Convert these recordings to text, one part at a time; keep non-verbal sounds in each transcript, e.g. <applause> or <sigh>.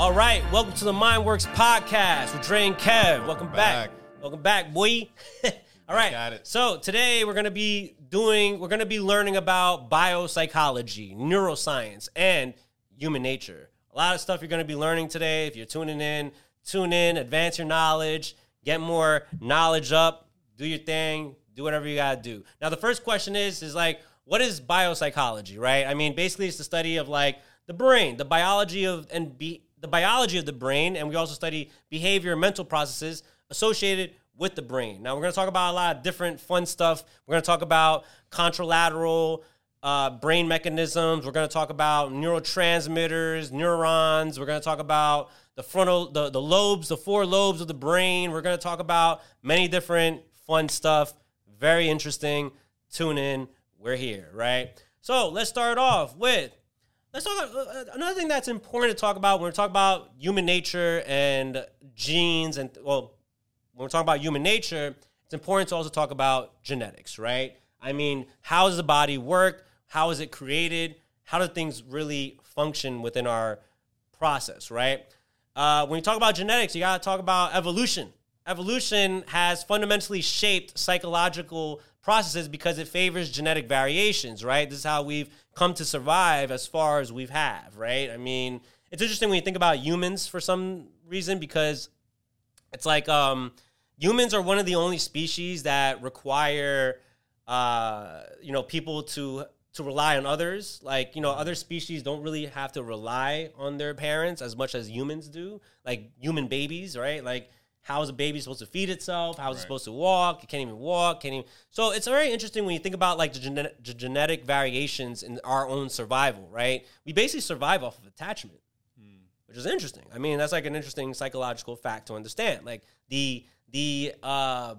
All right, welcome to the MindWorks podcast with Dre and Kev. Welcome back. back. Welcome back, boy. <laughs> All right. Got it. So today we're gonna be doing, we're gonna be learning about biopsychology, neuroscience, and human nature. A lot of stuff you're gonna be learning today. If you're tuning in, tune in, advance your knowledge, get more knowledge up, do your thing, do whatever you gotta do. Now the first question is, is like, what is biopsychology, right? I mean, basically it's the study of like the brain, the biology of and be the biology of the brain, and we also study behavior and mental processes associated with the brain. Now we're going to talk about a lot of different fun stuff. We're going to talk about contralateral uh, brain mechanisms. We're going to talk about neurotransmitters, neurons. We're going to talk about the frontal, the, the lobes, the four lobes of the brain. We're going to talk about many different fun stuff. Very interesting. Tune in. We're here, right? So let's start off with let's talk about uh, another thing that's important to talk about when we're talking about human nature and genes and well when we're talking about human nature it's important to also talk about genetics right? I mean how does the body work? How is it created? How do things really function within our process right? Uh, when you talk about genetics you got to talk about evolution. Evolution has fundamentally shaped psychological processes because it favors genetic variations, right? This is how we've come to survive as far as we've have, right? I mean, it's interesting when you think about humans for some reason because it's like um, humans are one of the only species that require uh, you know people to to rely on others. Like you know, other species don't really have to rely on their parents as much as humans do. Like human babies, right? Like how is a baby supposed to feed itself? How is it supposed to walk? It can't even walk. Can't even. So it's very interesting when you think about like the genetic, the genetic variations in our own survival. Right? We basically survive off of attachment, which is interesting. I mean, that's like an interesting psychological fact to understand. Like the the uh,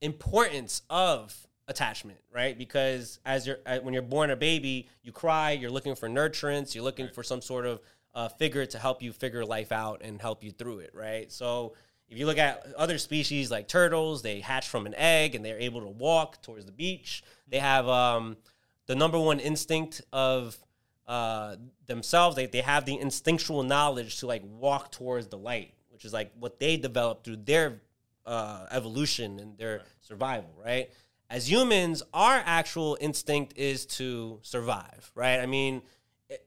importance of attachment, right? Because as you're uh, when you're born a baby, you cry. You're looking for nurturance. You're looking for some sort of uh, figure to help you figure life out and help you through it, right? So if you look at other species like turtles, they hatch from an egg and they're able to walk towards the beach. They have um, the number one instinct of uh, themselves. They, they have the instinctual knowledge to like walk towards the light, which is like what they developed through their uh, evolution and their survival, right? As humans, our actual instinct is to survive, right? I mean,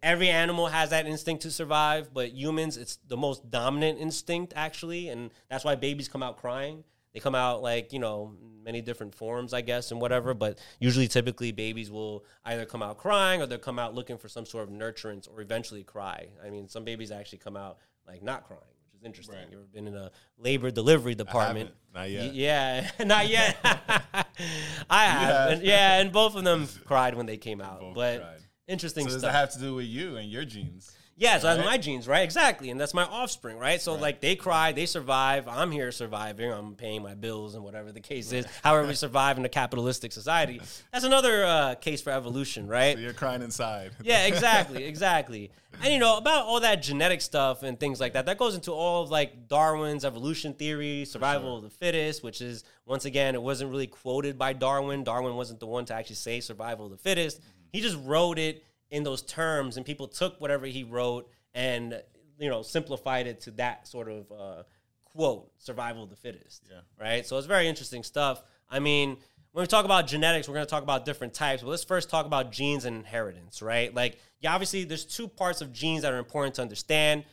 every animal has that instinct to survive, but humans, it's the most dominant instinct actually, and that's why babies come out crying. They come out like you know many different forms, I guess, and whatever. But usually, typically, babies will either come out crying or they'll come out looking for some sort of nurturance, or eventually cry. I mean, some babies actually come out like not crying, which is interesting. Right. You ever been in a labor delivery department? haven't. Yet. Y- yeah, <laughs> not yet. <laughs> I <laughs> have. have. And, yeah, and both of them cried when they came out. But cried. Interesting So does stuff. that have to do with you and your genes? Yeah, so that's my genes, right? Exactly. And that's my offspring, right? So Right. like they cry, they survive. I'm here surviving. I'm paying my bills and whatever the case is. However, we survive in a capitalistic society. That's another uh, case for evolution, right? So you're crying inside. Yeah, <laughs> exactly, exactly. And you know about all that genetic stuff and things like that. That goes into all of like Darwin's evolution theory, survival of the fittest, which is once again it wasn't really quoted by Darwin. Darwin wasn't the one to actually say survival of the fittest. He just wrote it in those terms, and people took whatever he wrote and you know simplified it to that sort of uh, quote, survival of the fittest. Yeah. Right. So it's very interesting stuff. I mean, when we talk about genetics, we're going to talk about different types. But let's first talk about genes and inheritance, right? Like, yeah, obviously, there's two parts of genes that are important to understand.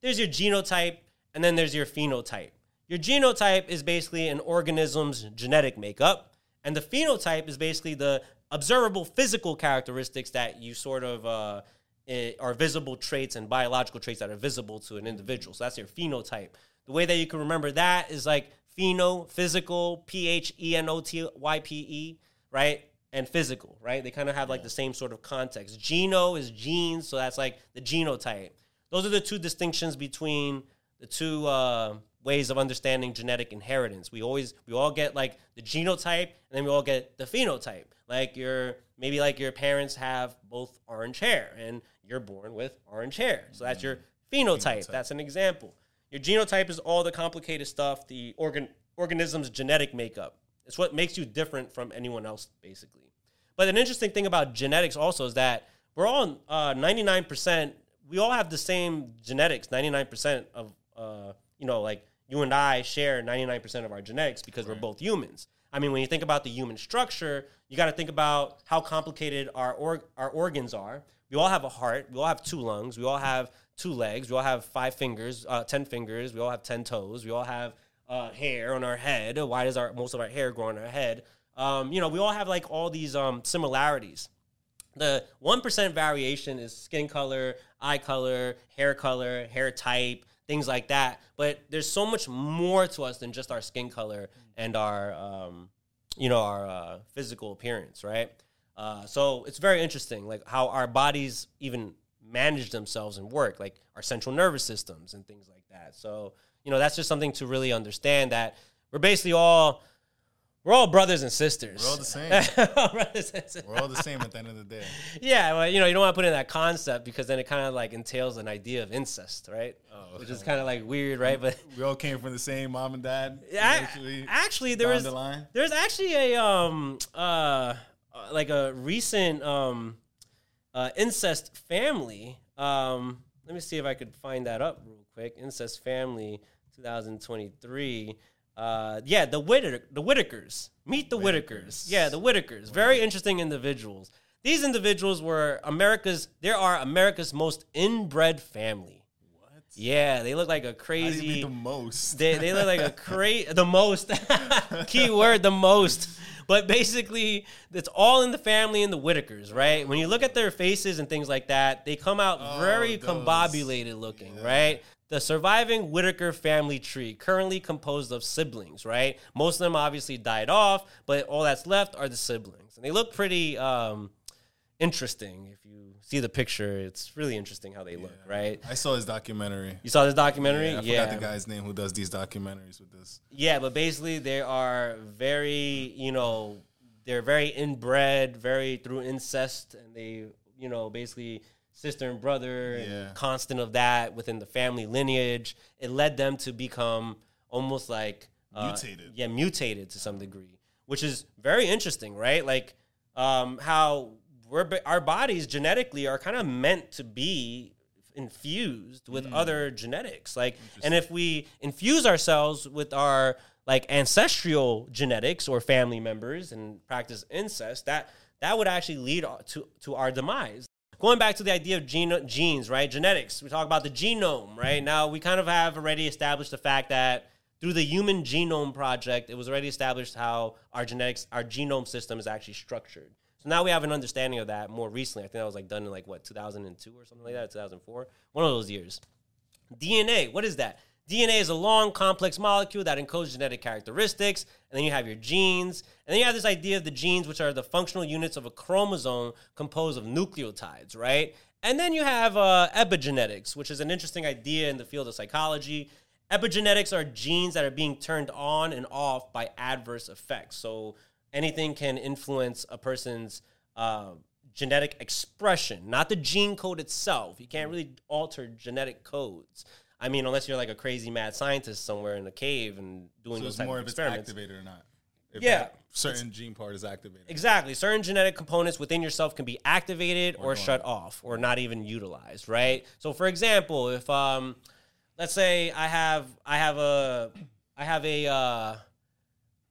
There's your genotype, and then there's your phenotype. Your genotype is basically an organism's genetic makeup, and the phenotype is basically the observable physical characteristics that you sort of uh, eh, are visible traits and biological traits that are visible to an individual. So that's your phenotype. The way that you can remember that is like pheno, physical, P H E N O T Y P E, right? And physical, right? They kind of have like the same sort of context. Geno is genes, so that's like the genotype. Those are the two distinctions between the two uh, ways of understanding genetic inheritance. We always we all get like the genotype, and then we all get the phenotype. Like your maybe like your parents have both orange hair, and you're born with orange hair, so that's your phenotype. Phenotype. That's an example. Your genotype is all the complicated stuff, the organ organism's genetic makeup. It's what makes you different from anyone else, basically. But an interesting thing about genetics also is that we're all uh, 99% we all have the same genetics. Ninety nine percent of uh, you know, like you and I share ninety nine percent of our genetics because we're both humans. I mean, when you think about the human structure, you got to think about how complicated our org- our organs are. We all have a heart. We all have two lungs. We all have two legs. We all have five fingers, uh, ten fingers. We all have ten toes. We all have uh, hair on our head. Why does our most of our hair grow on our head? Um, you know, we all have like all these um, similarities. The one percent variation is skin color, eye color, hair color, hair type, things like that. But there's so much more to us than just our skin color and our, um, you know, our uh, physical appearance, right? Uh, so it's very interesting, like how our bodies even manage themselves and work, like our central nervous systems and things like that. So you know, that's just something to really understand that we're basically all we're all brothers and sisters. We're all the same. <laughs> brothers and sisters. We're all the same at the end of the day. <laughs> Yeah, well, you know, you don't want to put in that concept because then it kind of like entails an idea of incest, right? Oh. Which is kind of like weird, right? But <laughs> We all came from the same mom and dad. yeah, actually, there was the there's actually a um uh uh, like a recent um uh incest family. Um, let me see if I could find that up real quick. Incest family, 2023. Uh, yeah, the Whittaker, the Whittakers. Meet the Whittakers. Yeah, the Whittakers. Very interesting individuals. These individuals were America's. There are America's most inbred family. What? Yeah, they look like a crazy. the most. They, they look like a <laughs> cra the most <laughs> key word the most but basically it's all in the family and the Whittakers right when you look at their faces and things like that they come out Oh, very those. combobulated looking right the surviving Whittaker family tree currently composed of siblings right? Most of them obviously died off but all that's left are the siblings. And they look pretty um interesting. If you see the picture it's really interesting how they look right? I saw his documentary. you saw this documentary? Yeah, I forgot the guy's name who does these documentaries with this. Yeah, but basically they are very, you know, they're very inbred, very through incest, and they, you know, basically sister and brother, Yeah. and constant of that within the family lineage. It led them to become almost like uh, Mutated. Yeah, mutated to some degree, which is very interesting, right? Like um, how we're our bodies genetically are kind of meant to be infused with other genetics like and if we infuse ourselves with our like ancestral genetics or family members and practice incest that that would actually lead to to our demise going back to the idea of gene, genes right? Genetics. We talk about the genome right? Now we kind of have already established the fact that through the human genome project it was already established how our genetics our genome system is actually structured. So now we have an understanding of that more recently. I think that was like done in like what 2002 or something like that 2004 one of those years. DNA, what is that? DNA is a long, complex molecule that encodes genetic characteristics, and then you have your genes, and then you have this idea of the genes, which are the functional units of a chromosome composed of nucleotides, right? And then you have uh, epigenetics, which is an interesting idea in the field of psychology. Epigenetics are genes that are being turned on and off by adverse effects. So anything can influence a person's uh, genetic expression, not the gene code itself. You can't really alter genetic codes. I mean, unless you're like a crazy mad scientist somewhere in a cave and doing So those it's type more of if it's activated or not. If Yeah. certain gene part is activated. Exactly. Certain genetic components within yourself can be activated or, dormant. shut off or not even utilized, right? So for example, if um let's say I have I have a I have a uh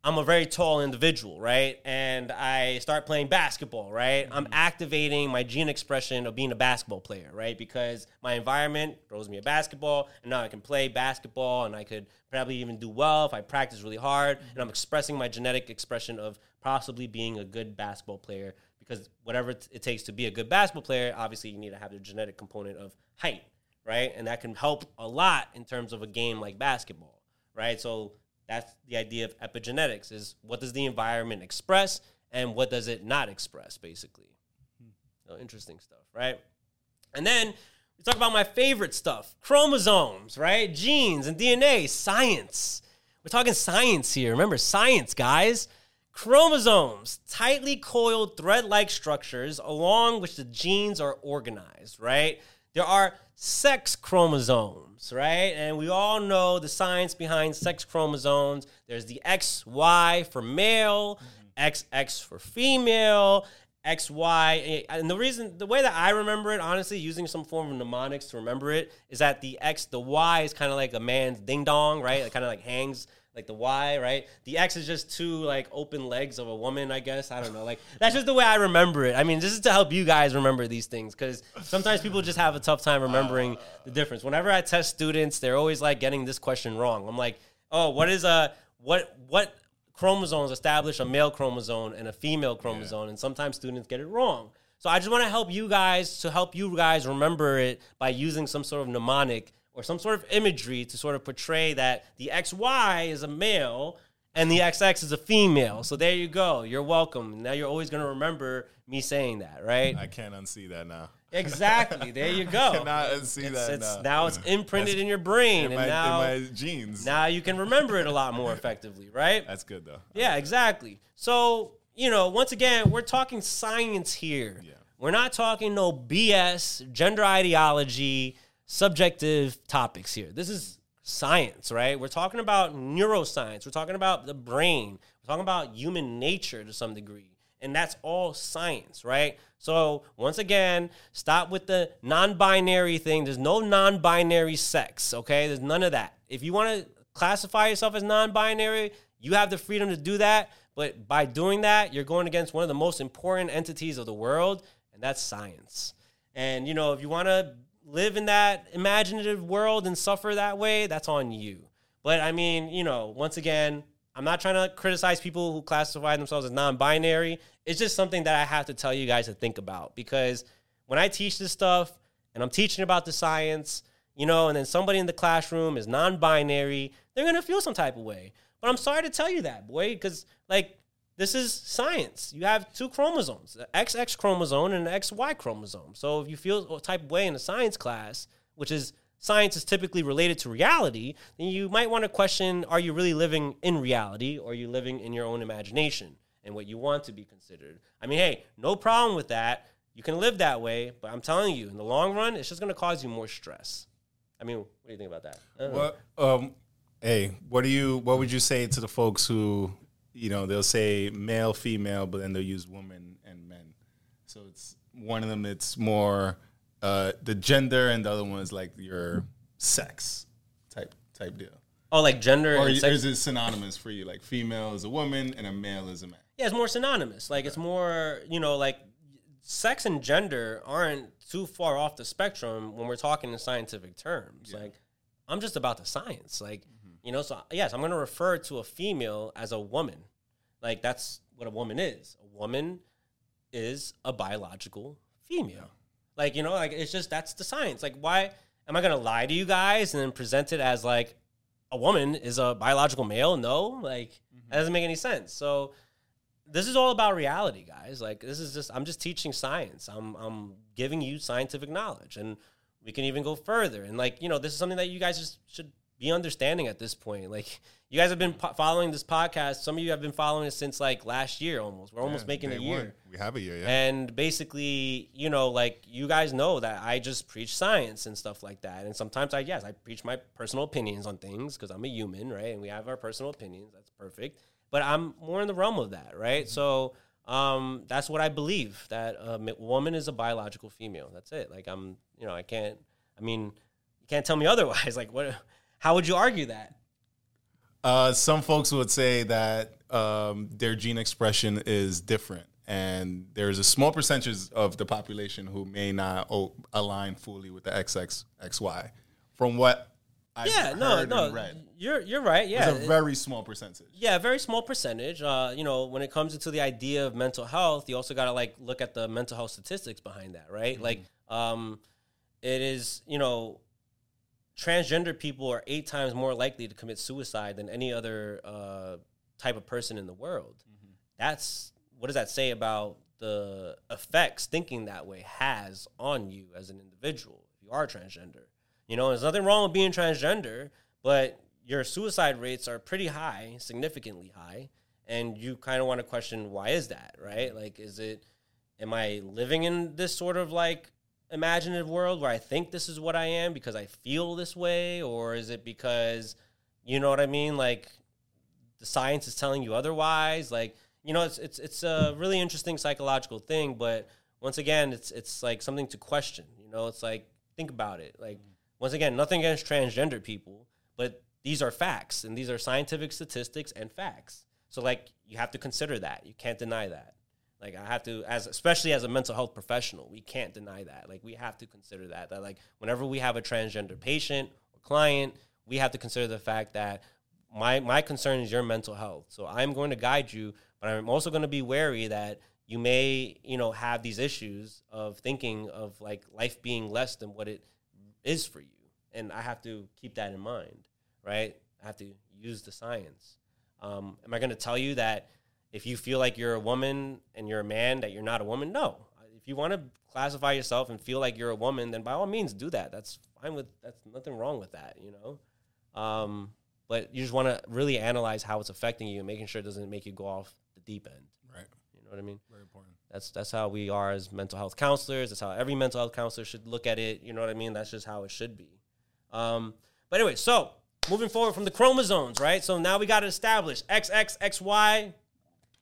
I'm a very tall individual, right? And I start playing basketball, right? I'm mm-hmm. activating my gene expression of being a basketball player, right? Because my environment throws me a basketball, and now I can play basketball, and I could probably even do well if I practice really hard. And I'm mm-hmm. expressing my genetic expression of possibly being a good basketball player. Because whatever it it takes to be a good basketball player, obviously you need to have the genetic component of height, right? And that can help a lot in terms of a game like basketball, right? So that's the idea of epigenetics is what does the environment express and what does it not express basically. Hmm. So interesting stuff right? And then we talk about my favorite stuff chromosomes right? Genes and dna science. We're talking science here remember science guys. Chromosomes tightly coiled thread-like structures along which the genes are organized right there are sex chromosomes, right? And we all know the science behind sex chromosomes. There's the XY for male, mm-hmm. XX for female, X, Y, and the reason, the way that I remember it, honestly, using some form of mnemonics to remember it, is that the X, the Y is kind of like a man's ding dong, right? It kind of like hangs like the Y, right? The X is just two like open legs of a woman, I guess. I don't know. Like that's just the way I remember it. I mean, this is to help you guys remember these things because sometimes people just have a tough time remembering the difference. Whenever I test students, they're always like getting this question wrong. I'm like, oh, what is a what what chromosomes establish a male chromosome and a female chromosome? And sometimes students get it wrong. So I just want to help you guys to help you guys remember it by using some sort of mnemonic or some sort of imagery to sort of portray that the XY is a male and the XX is a female. So there you go. You're welcome. Now you're always going to remember me saying that, right? I can't unsee that now. Exactly. There you go. <laughs> cannot unsee It's, that it's, now. now it's imprinted in your brain, in and my, now in my jeans. now you can remember it a lot more effectively, right? <laughs> That's good though. Yeah, exactly. So, you know, once again, we're talking science here. Yeah. We're not talking no BS, gender ideology, subjective topics here. This is science, right? We're talking about neuroscience. We're talking about the brain. We're talking about human nature to some degree. And that's all science, right? So, once again, stop with the non binary thing. There's no non binary sex, okay? There's none of that. If you want to classify yourself as non binary, you have the freedom to do that. But by doing that, you're going against one of the most important entities of the world, and that's science. And, you know, if you want to live in that imaginative world and suffer that way, that's on you. But I mean, you know, once again, I'm not trying to criticize people who classify themselves as non binary. It's just something that I have to tell you guys to think about because when I teach this stuff and I'm teaching about the science, you know, and then somebody in the classroom is non binary, they're going to feel some type of way. But I'm sorry to tell you that, boy, because like this is science. You have two chromosomes, the XX chromosome and an XY chromosome. So if you feel a type way in a science class, which is science is typically related to reality, then you might want to question are you really living in reality or are you living in your own imagination and what you want to be considered? I mean, hey, no problem with that. You can live that way, but I'm telling you, in the long run, it's just going to cause you more stress. I mean, what do you think about that? What um hey, what do you what would you say to the folks who, you know, they'll say male, female, but then they'll use woman and men. So it's one of them it's more uh the gender and the other one is like your sex type type deal. Oh, like gender Or and sex- is it synonymous for you? Like female is a woman and a male is a man. Yeah, it's more synonymous. Like it's more, you know, like sex and gender aren't too far off the spectrum when we're talking in scientific terms. Like I'm just about the science. Like, you know, so yes, I'm going to refer to a female as a woman. Like that's what a woman is. A woman is a biological female. Like, you know, like it's just that's the science. Like why am I going to lie to you guys and then present it as like a woman is a biological male? No, like mm-hmm. that doesn't make any sense. So this is all about reality, guys. Like this is just I'm just teaching science. I'm I'm giving you scientific knowledge, and we can even go further. And like you know, this is something that you guys just should be understanding at this point. Like you guys have been po- following this podcast. Some of you have been following it since like last year, almost. We're almost Yeah, making a year. one. We have a year, yeah. And basically, you know, like you guys know that I just preach science and stuff like that. And sometimes I, yes, I preach my personal opinions on things because I'm a human, right? And we have our personal opinions. That's perfect. But I'm more in the realm of that, right? So um, that's what I believe that a woman is a biological female. That's it. Like I'm, you know, I can't. I mean, you can't tell me <laughs> otherwise. Like what? How would you argue that? Uh, some folks would say that um, their gene expression is different, and there's a small percentage of the population who may not o- align fully with the XXXY. From what I've yeah, no, heard no, and read, you're you're right. Yeah, it's a very small percentage. Yeah, a very small percentage. Uh, you know, when it comes into the idea of mental health, you also got to like look at the mental health statistics behind that, right? Like, um, it is you know, transgender people are eight times more likely to commit suicide than any other uh, type of person in the world. That's what does that say about the effects thinking that way has on you as an individual if you are transgender? You know, there's nothing wrong with being transgender, but your suicide rates are pretty high, significantly high, and you kind of want to question why is that, right? Like, is it, am I living in this sort of like imaginative world where I think this is what I am because I feel this way, or is it because, you know what I mean? Like, the science is telling you otherwise. Like, you know, it's it's it's a really interesting psychological thing, but once again, it's it's like something to question. You know, it's like think about it. Like once again, nothing against transgender people, but these are facts and these are scientific statistics and facts. So like you have to consider that. You can't deny that. Like I have to as especially as a mental health professional, we can't deny that. Like we have to consider that that like whenever we have a transgender patient or client, we have to consider the fact that my my concern is your mental health. So I'm going to guide you, but I'm also going to be wary that you may, you know, have these issues of thinking of like life being less than what it is for you. And I have to keep that in mind, right? I have to use the science. Um, am I going to tell you that if you feel like you're a woman and you're a man, that you're not a woman? No. If you want to classify yourself and feel like you're a woman, then by all means do that. That's fine with that's nothing wrong with that, you know. Um, but you just want to really analyze how it's affecting you and making sure it doesn't make you go off the deep end. Right. You know what I mean? Very important. That's that's how we are as mental health counselors. That's how every mental health counselor should look at it. You know what I mean? That's just how it should be. Um, but anyway, so moving forward from the chromosomes, right? So now we got to establish XX, XY. Let's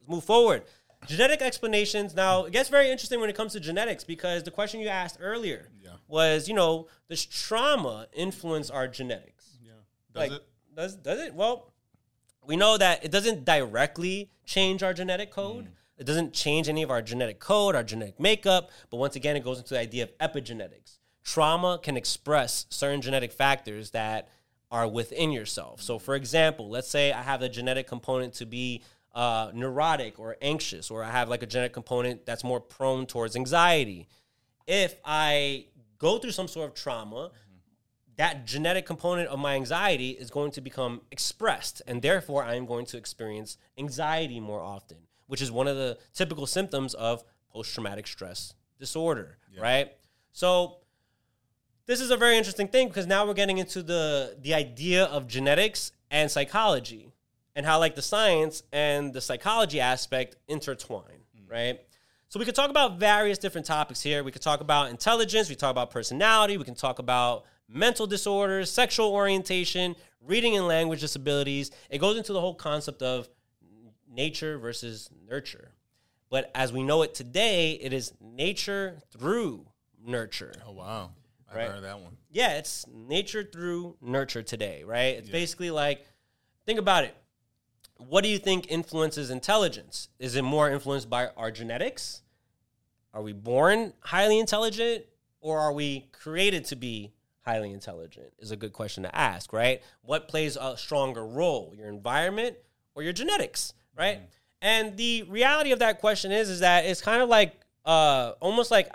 move forward. Genetic explanations. Now it gets very interesting when it comes to genetics because the question you asked earlier Yeah. was, you know, does trauma influence our genetics? Yeah. Does like, it? Does does it? Well, we know that it doesn't directly change our genetic code. Mm. It doesn't change any of our genetic code, our genetic makeup. But once again, it goes into the idea of epigenetics. Trauma can express certain genetic factors that are within yourself. So, for example, let's say I have a genetic component to be uh, neurotic or anxious, or I have like a genetic component that's more prone towards anxiety. If I go through some sort of trauma, that genetic component of my anxiety is going to become expressed and therefore i am going to experience anxiety more often which is one of the typical symptoms of post-traumatic stress disorder right? So this is a very interesting thing because now we're getting into the the idea of genetics and psychology and how like the science and the psychology aspect intertwine mm. right so we could talk about various different topics here we could talk about intelligence we talk about personality we can talk about mental disorders sexual orientation reading and language disabilities it goes into the whole concept of nature versus nurture but as we know it today it is nature through nurture Oh wow. I Right. heard that one. yeah, it's nature through nurture today, right? It's basically like, think about it. What do you think influences intelligence? Is it more influenced by our genetics? Are we born highly intelligent or are we created to be highly intelligent? Is a good question to ask, right? What plays a stronger role, your environment or your genetics, right? And the reality of that question is is that it's kind of like uh almost like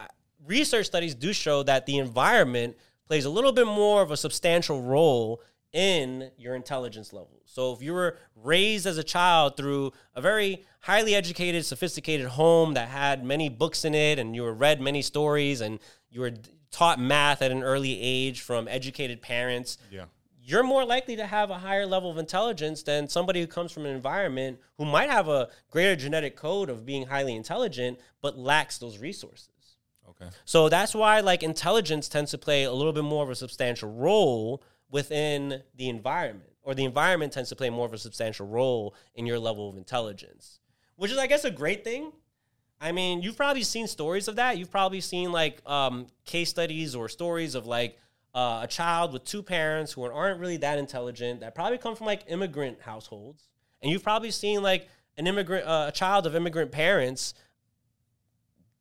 research studies do show that the environment plays a little bit more of a substantial role in your intelligence level. So if you were raised as a child through a very highly educated, sophisticated home that had many books in it and you were read many stories and you were taught math at an early age from educated parents, Yeah. you're more likely to have a higher level of intelligence than somebody who comes from an environment who might have a greater genetic code of being highly intelligent but lacks those resources. Okay. So that's why like intelligence tends to play a little bit more of a substantial role within the environment, or the environment tends to play more of a substantial role in your level of intelligence, which is, I guess, a great thing. I mean, you've probably seen stories of that. You've probably seen like um, case studies or stories of like uh, a child with two parents who aren't really that intelligent that probably come from like immigrant households, and you've probably seen like an immigrant, uh, a child of immigrant parents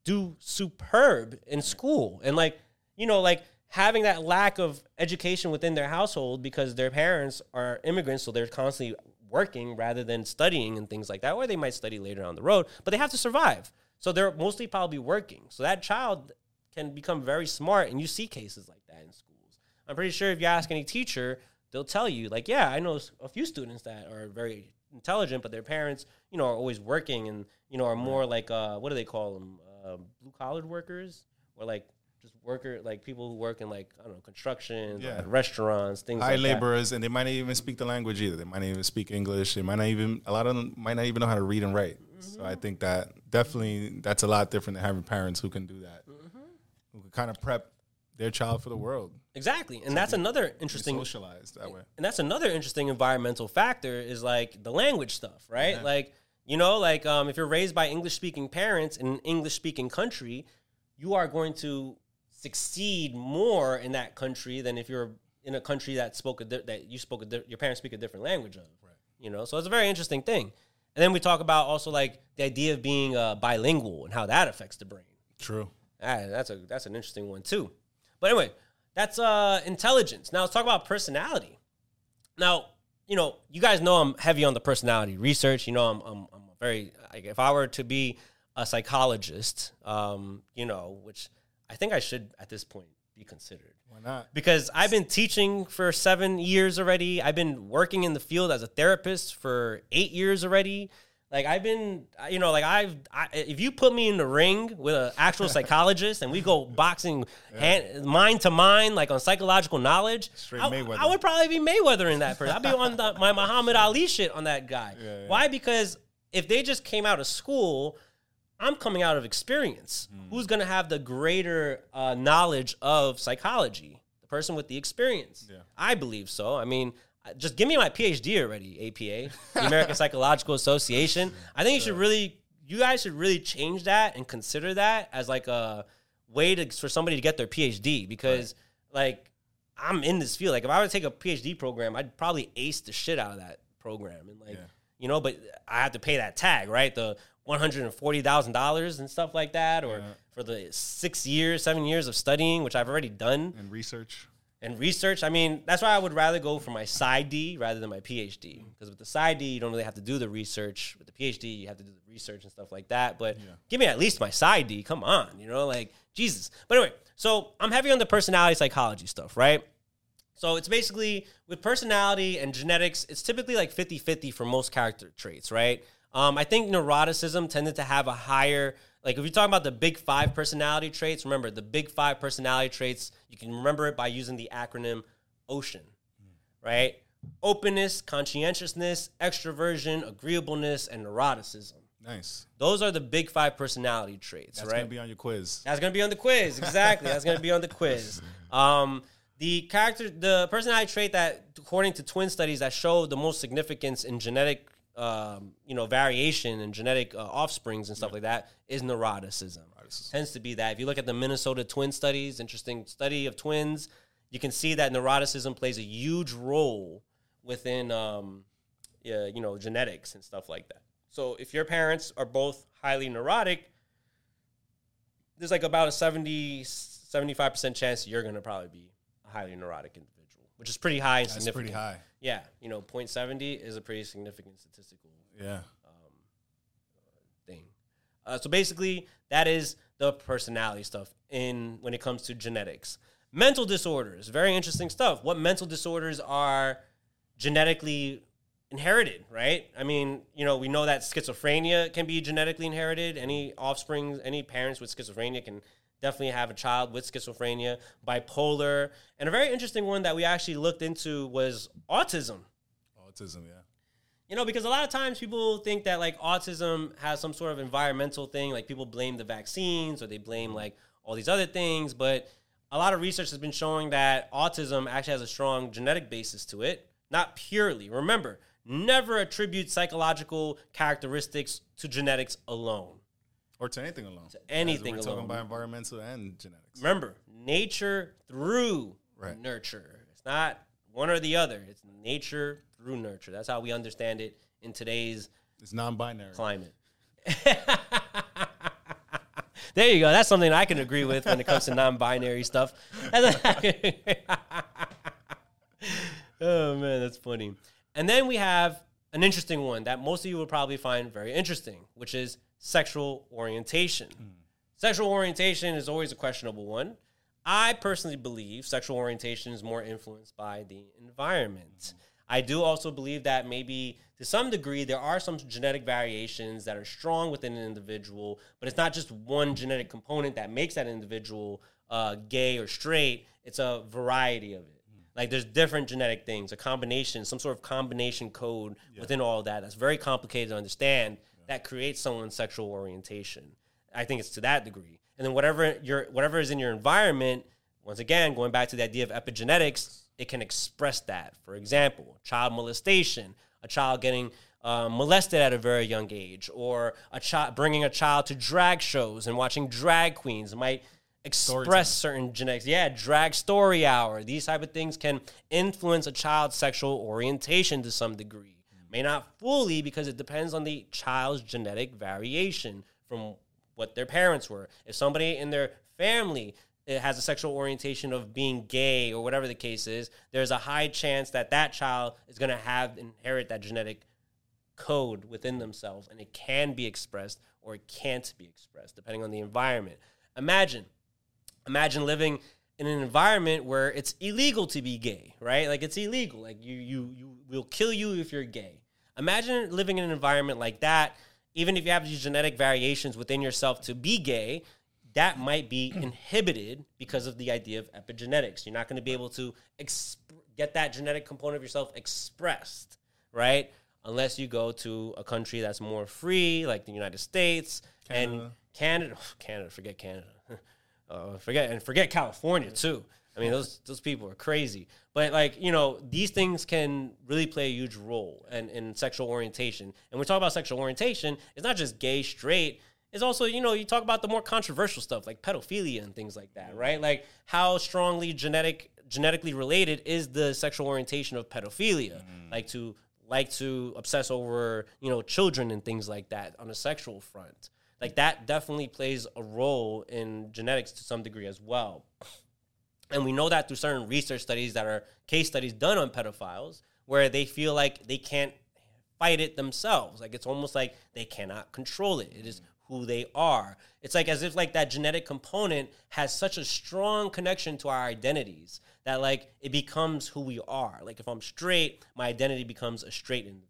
do superb in school and like you know like having that lack of education within their household because their parents are immigrants so they're constantly working rather than studying and things like that or they might study later on the road but they have to survive. So they're mostly probably working. So that child can become very smart and you see cases like that in schools. I'm pretty sure if you ask any teacher they'll tell you like yeah i know a few students that are very intelligent but their parents you know are always working and you know are more like uh what do they call them uh, blue collared workers? Or like just worker like people who work in like I don't know construction, Yeah. like restaurants, things High like that. laborers, and they might not even speak the language either. They might not even speak English. They might not even a lot of them might not even know how to read and write. So I think that definitely that's a lot different than having parents who can do that, who can kind of prep their child for the world, Exactly, and that's another interesting socialize that way. and that's another interesting environmental factor is like the language stuff, right? Yeah. Like You know, like um, if you're raised by English speaking parents in an English speaking country, you are going to succeed more in that country than if you're in a country that spoke a di- that you spoke a di- your parents speak a different language of. Right. You know, so it's a very interesting thing. And then we talk about also like the idea of being uh, bilingual and how that affects the brain. True. Ah, that's a that's an interesting one too. But anyway, that's uh intelligence. Now let's talk about personality. Now, you know, you guys know I'm heavy on the personality research. You know, I'm I'm, I'm very like if I were to be a psychologist, um, you know, which I think I should at this point be considered. Why not? Because I've been teaching for seven years already. I've been working in the field as a therapist for eight years already. Like I've been, uh, you know, like I've, I, if you put me in the ring with an actual <laughs> psychologist and we go boxing hand, mind to mind, like on psychological knowledge, Straight I, Mayweather. I would probably be Mayweather in that person. I'd be on the, my Muhammad Ali shit on that guy. <laughs> Yeah, yeah. Why? Because if they just came out of school, I'm coming out of experience. Hmm. Who's going to have the greater uh, knowledge of psychology? The person with the experience. Yeah. I believe so. I mean, uh, just give me my PhD already, APA, the American <laughs> Psychological Association. I think you should really, you guys should really change that and consider that as like a way to for somebody to get their PhD because like I'm in this field. Like if I were to take a PhD program, I'd probably ace the shit out of that program and like Yeah. you know, but I have to pay that tag, right? The one hundred and forty thousand dollars and stuff like that, or Yeah. for the six years, seven years of studying, which I've already done And research. and research. I mean, that's why I would rather go for my PsyD rather than my PhD. Because with the PsyD, you don't really have to do the research. With the PhD, you have to do the research and stuff like that. But give me at least my PsyD. Come on, you know, like Jesus. But anyway, so I'm heavy on the personality psychology stuff, right? So it's basically with personality and genetics, it's typically like 50 50 for most character traits, right? Um, I think neuroticism tended to have a higher, like if you're talking about the big five personality traits, remember the big five personality traits, you can remember it by using the acronym OCEAN, right? Openness, conscientiousness, extroversion, agreeableness, and neuroticism. Nice. Those are the big five personality traits, right? That's right? gonna be on your quiz. That's gonna be on the quiz. Exactly. That's gonna be on the quiz. <laughs> Um, the character, the personality trait that, according to twin studies, that show the most significance in genetic, um, you know, variation and genetic uh, offsprings and stuff like that is neuroticism. Neuroticism. Tends to be that. If you look at the Minnesota twin studies, interesting study of twins, you can see that neuroticism plays a huge role within, um, yeah, you know, genetics and stuff like that. So if your parents are both highly neurotic, there's like about a 70 75% chance you're going to probably be a highly neurotic individual which is pretty high and That's pretty high. yeah you know 0.70 is a pretty significant statistical Yeah. thing. Uh, so basically that is the personality stuff in when it comes to genetics. Mental disorders very interesting stuff. What mental disorders are genetically inherited right? I mean you know we know that schizophrenia can be genetically inherited. Any offspring any parents with schizophrenia can definitely have a child with schizophrenia bipolar and a very interesting one that we actually looked into was autism Autism. Yeah. you know, because a lot of times people think that like autism has some sort of environmental thing, like people blame the vaccines or they blame mm-hmm. like all these other things, but a lot of research has been showing that autism actually has a strong genetic basis to it, not purely. Remember, never attribute psychological characteristics to genetics alone. Or to anything alone. To anything we're alone. talking about environmental and genetics. Remember, nature through Right. nurture. It's not one or the other. It's nature through nurture. That's how we understand it in today's It's non-binary. climate. <laughs> there you go. That's something I can agree with when it comes to non-binary stuff. <laughs> oh man, that's funny. And then we have an interesting one that most of you will probably find very interesting, which is sexual orientation. Mm. Sexual orientation is always a questionable one. I personally believe sexual orientation is more influenced by the environment. Mm. I do also believe that maybe to some degree there are some genetic variations that are strong within an individual, but it's not just one genetic component that makes that individual uh, gay or straight. It's a variety of it. Mm. Like there's different genetic things, a combination, some sort of combination code within all that that's very complicated to understand that creates someone's sexual orientation. I think it's to that degree. And then whatever your whatever is in your environment, once again, going back to the idea of epigenetics, it can express that. For example, child molestation, a child getting uh, molested at a very young age, or a child bringing a child to drag shows and watching drag queens might express certain genetics. Yeah, drag story hour. These type of things can influence a child's sexual orientation to some degree. May not fully because it depends on the child's genetic variation from what their parents were. If somebody in their family eh, has a sexual orientation of being gay or whatever the case is, there's a high chance that that child is going to have inherit that genetic code within themselves and it can be expressed or it can't be expressed depending on the environment. Imagine imagine living in an environment where it's illegal to be gay, right? Like it's illegal. Like you you you will kill you if you're gay. Imagine living in an environment like that. Even if you have these genetic variations within yourself to be gay, that might be <clears throat> inhibited because of the idea of epigenetics. You're not going to be able to exp- get that genetic component of yourself expressed, right? Unless you go to a country that's more free, like the United States Canada. and Canada. Canada, <sighs> forget Canada. Uh, forget and forget California too. I mean, those those people are crazy. But like you know, these things can really play a huge role in, in sexual orientation. And we talk about sexual orientation. It's not just gay, straight. It's also you know you talk about the more controversial stuff like pedophilia and things like that, right? Like how strongly genetic genetically related is the sexual orientation of pedophilia, like to like to obsess over you know children and things like that on a sexual front like that definitely plays a role in genetics to some degree as well. And we know that through certain research studies that are case studies done on pedophiles, where they feel like they can't fight it themselves. Like it's almost like they cannot control it. It is who they are. It's like as if like that genetic component has such a strong connection to our identities that like it becomes who we are. Like if I'm straight, my identity becomes a straight individual.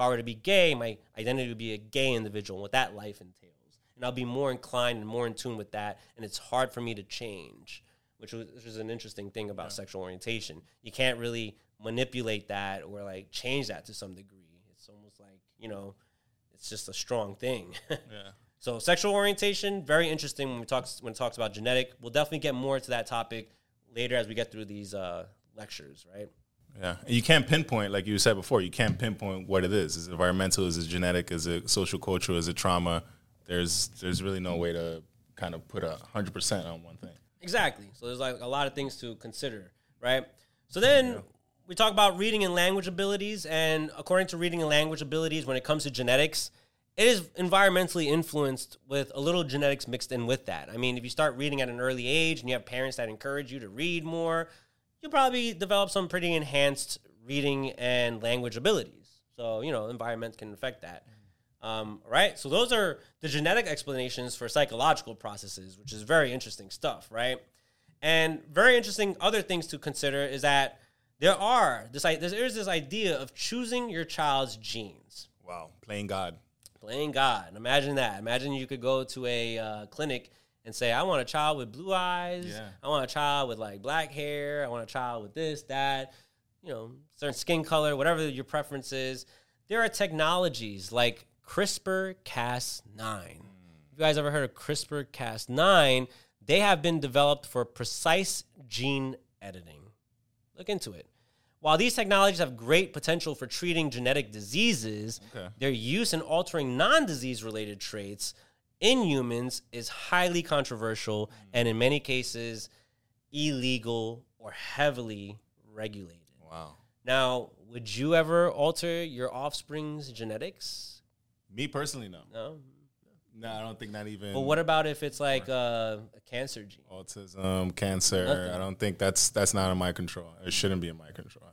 If I were to be gay, my identity would be a gay individual and what that life entails. And I'll be more inclined and more in tune with that. And it's hard for me to change, which was, which is an interesting thing about sexual orientation. You can't really manipulate that or like change that to some degree. It's almost like, you know, it's just a strong thing. <laughs> Yeah. So sexual orientation, very interesting when we talk when it talks about genetic. We'll definitely get more to that topic later as we get through these uh, lectures, right? Yeah, and you can't pinpoint, like you said before, you can't pinpoint what it is. Is it environmental? Is it genetic? Is it social cultural? Is it trauma? There's there's really no way to kind of put a hundred percent on one thing. Exactly. So there's like a lot of things to consider, right? So then we talk about reading and language abilities, and according to reading and language abilities, when it comes to genetics, it is environmentally influenced with a little genetics mixed in with that. I mean, if you start reading at an early age and you have parents that encourage you to read more, you'll probably develop some pretty enhanced reading and language abilities. So, you know, environment can affect that. Um, right? So, those are the genetic explanations for psychological processes, which is very interesting stuff, right? And very interesting other things to consider is that there are this there is this idea of choosing your child's genes Wow, playing God. playing God. Imagine that. Imagine you could go to a uh, clinic and say, I want a child with blue eyes. Yeah. I want a child with like black hair. I want a child with this, that, you know, certain skin color, whatever your preference is. There are technologies like CRISPR Cas9. You guys ever heard of CRISPR Cas9? They have been developed for precise gene editing. Look into it. While these technologies have great potential for treating genetic diseases, Okay. their use in altering non disease related traits in humans is highly controversial and, in many cases, illegal or heavily regulated. Wow. Now, would you ever alter your offspring's genetics? Me personally, no. No. No, I don't think not even. But what about if it's like uh, a cancer gene? autism, cancer? Nothing. I don't think that's that's not in my control. It shouldn't be in my control.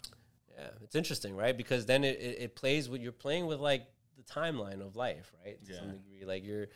Yeah, it's interesting, right? Because then it, it, it plays with you're playing with like the timeline of life, right? To some degree, like you're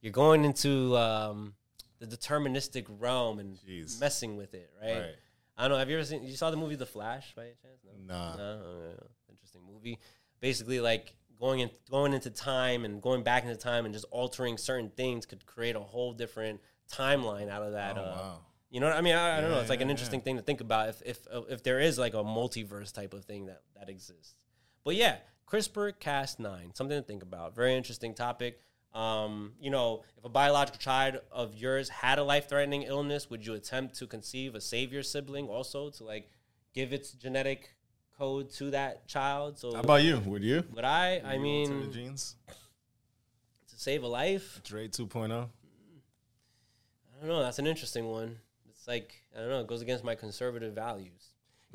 you're going into um, the deterministic realm and Jeez. messing with it, right? Right. I don't know. Have you ever seen? You saw the movie The Flash by any chance? No. Nah. No. Oh, yeah. Interesting movie. Basically, like going in, going into time and going back into time and just altering certain things could create a whole different timeline out of that. Oh, uh, wow. You know what I mean? I, I don't know. It's like an interesting yeah. thing to think about if if uh, if there is like a multiverse type of thing that that exists. But yeah, CRISPR Cas9, something to think about. Very interesting topic. Um, you know, if a biological child of yours had a life-threatening illness, would you attempt to conceive a savior sibling also to like give its genetic code to that child. So How about you? Would you? would I? I You go to the mean, jeans. to save a life, Dre 2.0. I don't know. That's an interesting one. It's like I don't know. It goes against my conservative values. <laughs>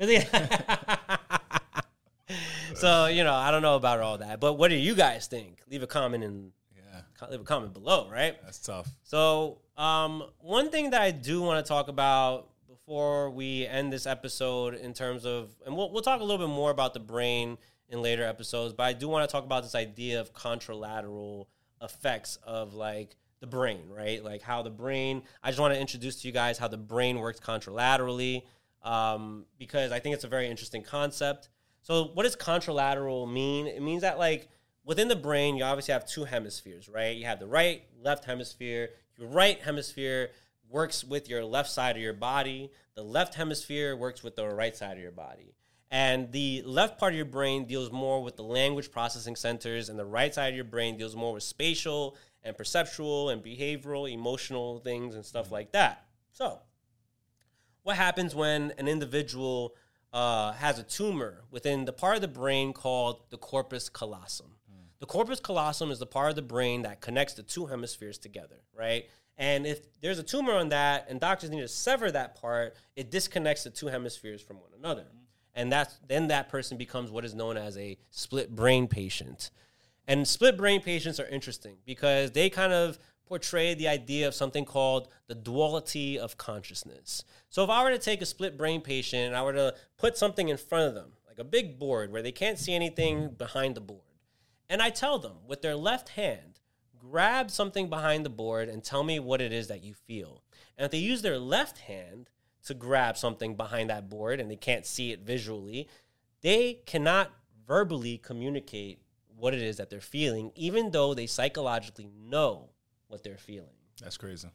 so you know, I don't know about all that. But what do you guys think? Leave a comment and Yeah, leave a comment below. Right. that's tough. So, um, one thing that I do want to talk about before we end this episode, in terms of, and we'll we'll talk a little bit more about the brain in later episodes, but I do want to talk about this idea of contralateral effects of like the brain, right? Like how the brain. I just want to introduce to you guys how the brain works contralaterally, um, because I think it's a very interesting concept. So, what does contralateral mean? It means that like within the brain, you obviously have two hemispheres, right? You have the right, left hemisphere. Your right hemisphere works with your left side of your body. The left hemisphere works with the right side of your body. And the left part of your brain deals more with the language processing centers, and the right side of your brain deals more with spatial and perceptual and behavioral, emotional things and stuff like that. So, what happens when an individual uh, has a tumor within the part of the brain called the corpus callosum. The corpus callosum is the part of the brain that connects the two hemispheres together, right? And if there's a tumor on that and doctors need to sever that part, it disconnects the two hemispheres from one another. And that's then that person becomes what is known as a split brain patient. And split brain patients are interesting because they kind of portray the idea of something called the duality of consciousness. So if I were to take a split brain patient and I were to put something in front of them, like a big board where they can't see anything behind the board, and I tell them with their left hand, grab something behind the board and tell me what it is that you feel. And if they use their left hand to grab something behind that board and they can't see it visually, they cannot verbally communicate what it is that they're feeling, even though they psychologically know what they're feeling. That's crazy.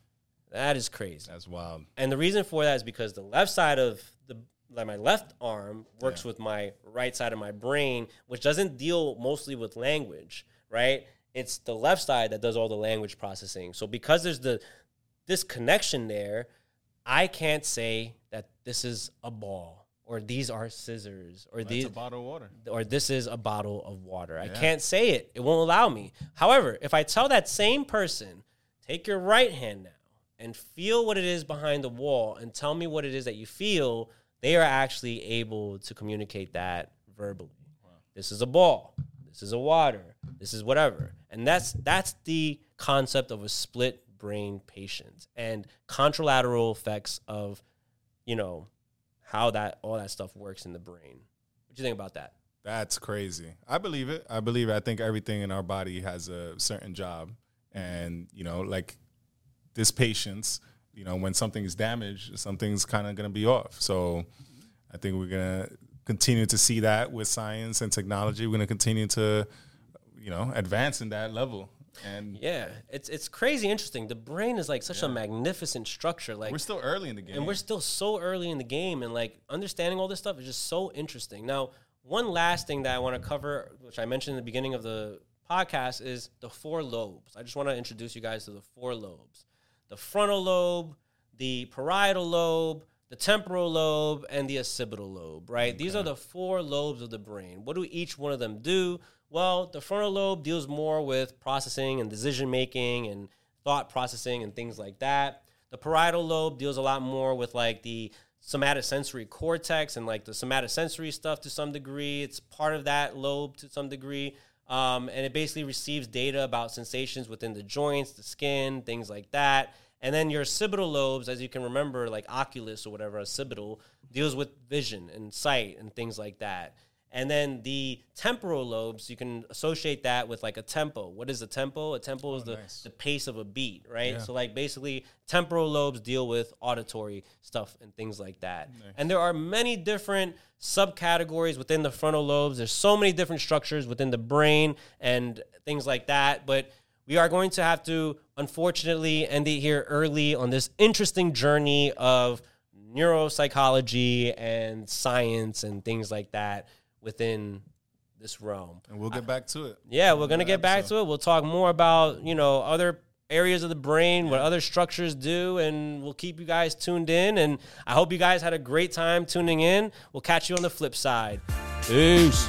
That is crazy. That's wild. And the reason for that is because the left side of the like my left arm works with my right side of my brain, which doesn't deal mostly with language, right? It's the left side that does all the language processing. So because there's the this connection there, I can't say that this is a ball or these are scissors or That's these a bottle of water. or this is a bottle of water. I can't say it. It won't allow me. However, if I tell that same person, take your right hand now and feel what it is behind the wall and tell me what it is that you feel, they are actually able to communicate that verbally. This is a ball. This is a water. This is whatever. And that's that's the concept of a split brain patient and contralateral effects of, you know, how that all that stuff works in the brain. What do you think about that? That's crazy. I believe it. I believe it. I think everything in our body has a certain job. And, you know, like this patience, you know, when something is damaged, something's kind of going to be off. So I think we're going to continue to see that with science and technology. We're going to continue to, you know, advance in that level. And Yeah, it's it's crazy interesting. The brain is like such a magnificent structure. Like we're still early in the game. and we're still so early in the game and like understanding all this stuff is just so interesting now one last thing that i want to cover which i mentioned in the beginning of the podcast is the four lobes i just want to introduce you guys to the four lobes the frontal lobe the parietal lobe the temporal lobe and the occipital lobe right? These are the four lobes of the brain. What do each one of them do? Well the frontal lobe deals more with processing and decision making and thought processing and things like that. The parietal lobe deals a lot more with like the somatosensory cortex and like the somatosensory stuff to some degree. It's part of that lobe to some degree. Um, and it basically receives data about sensations within the joints, the skin, things like that. And then your occipital lobes, as you can remember, like oculus or whatever, occipital, deals with vision and sight and things like that. And then the temporal lobes, you can associate that with like a tempo. What is a tempo? A tempo oh, is the, nice. the pace of a beat, right? Yeah. So like basically temporal lobes deal with auditory stuff and things like that. And there are many different subcategories within the frontal lobes. There's so many different structures within the brain and things like that, but we are going to have to unfortunately end it here early on this interesting journey of neuropsychology and science and things like that within this realm. and we'll get back to it. Yeah, we're gonna get back to it. We'll talk more about you know other areas of the brain, what other structures do, and we'll keep you guys tuned in. And I hope you guys had a great time tuning in. We'll catch you on the flip side. Peace.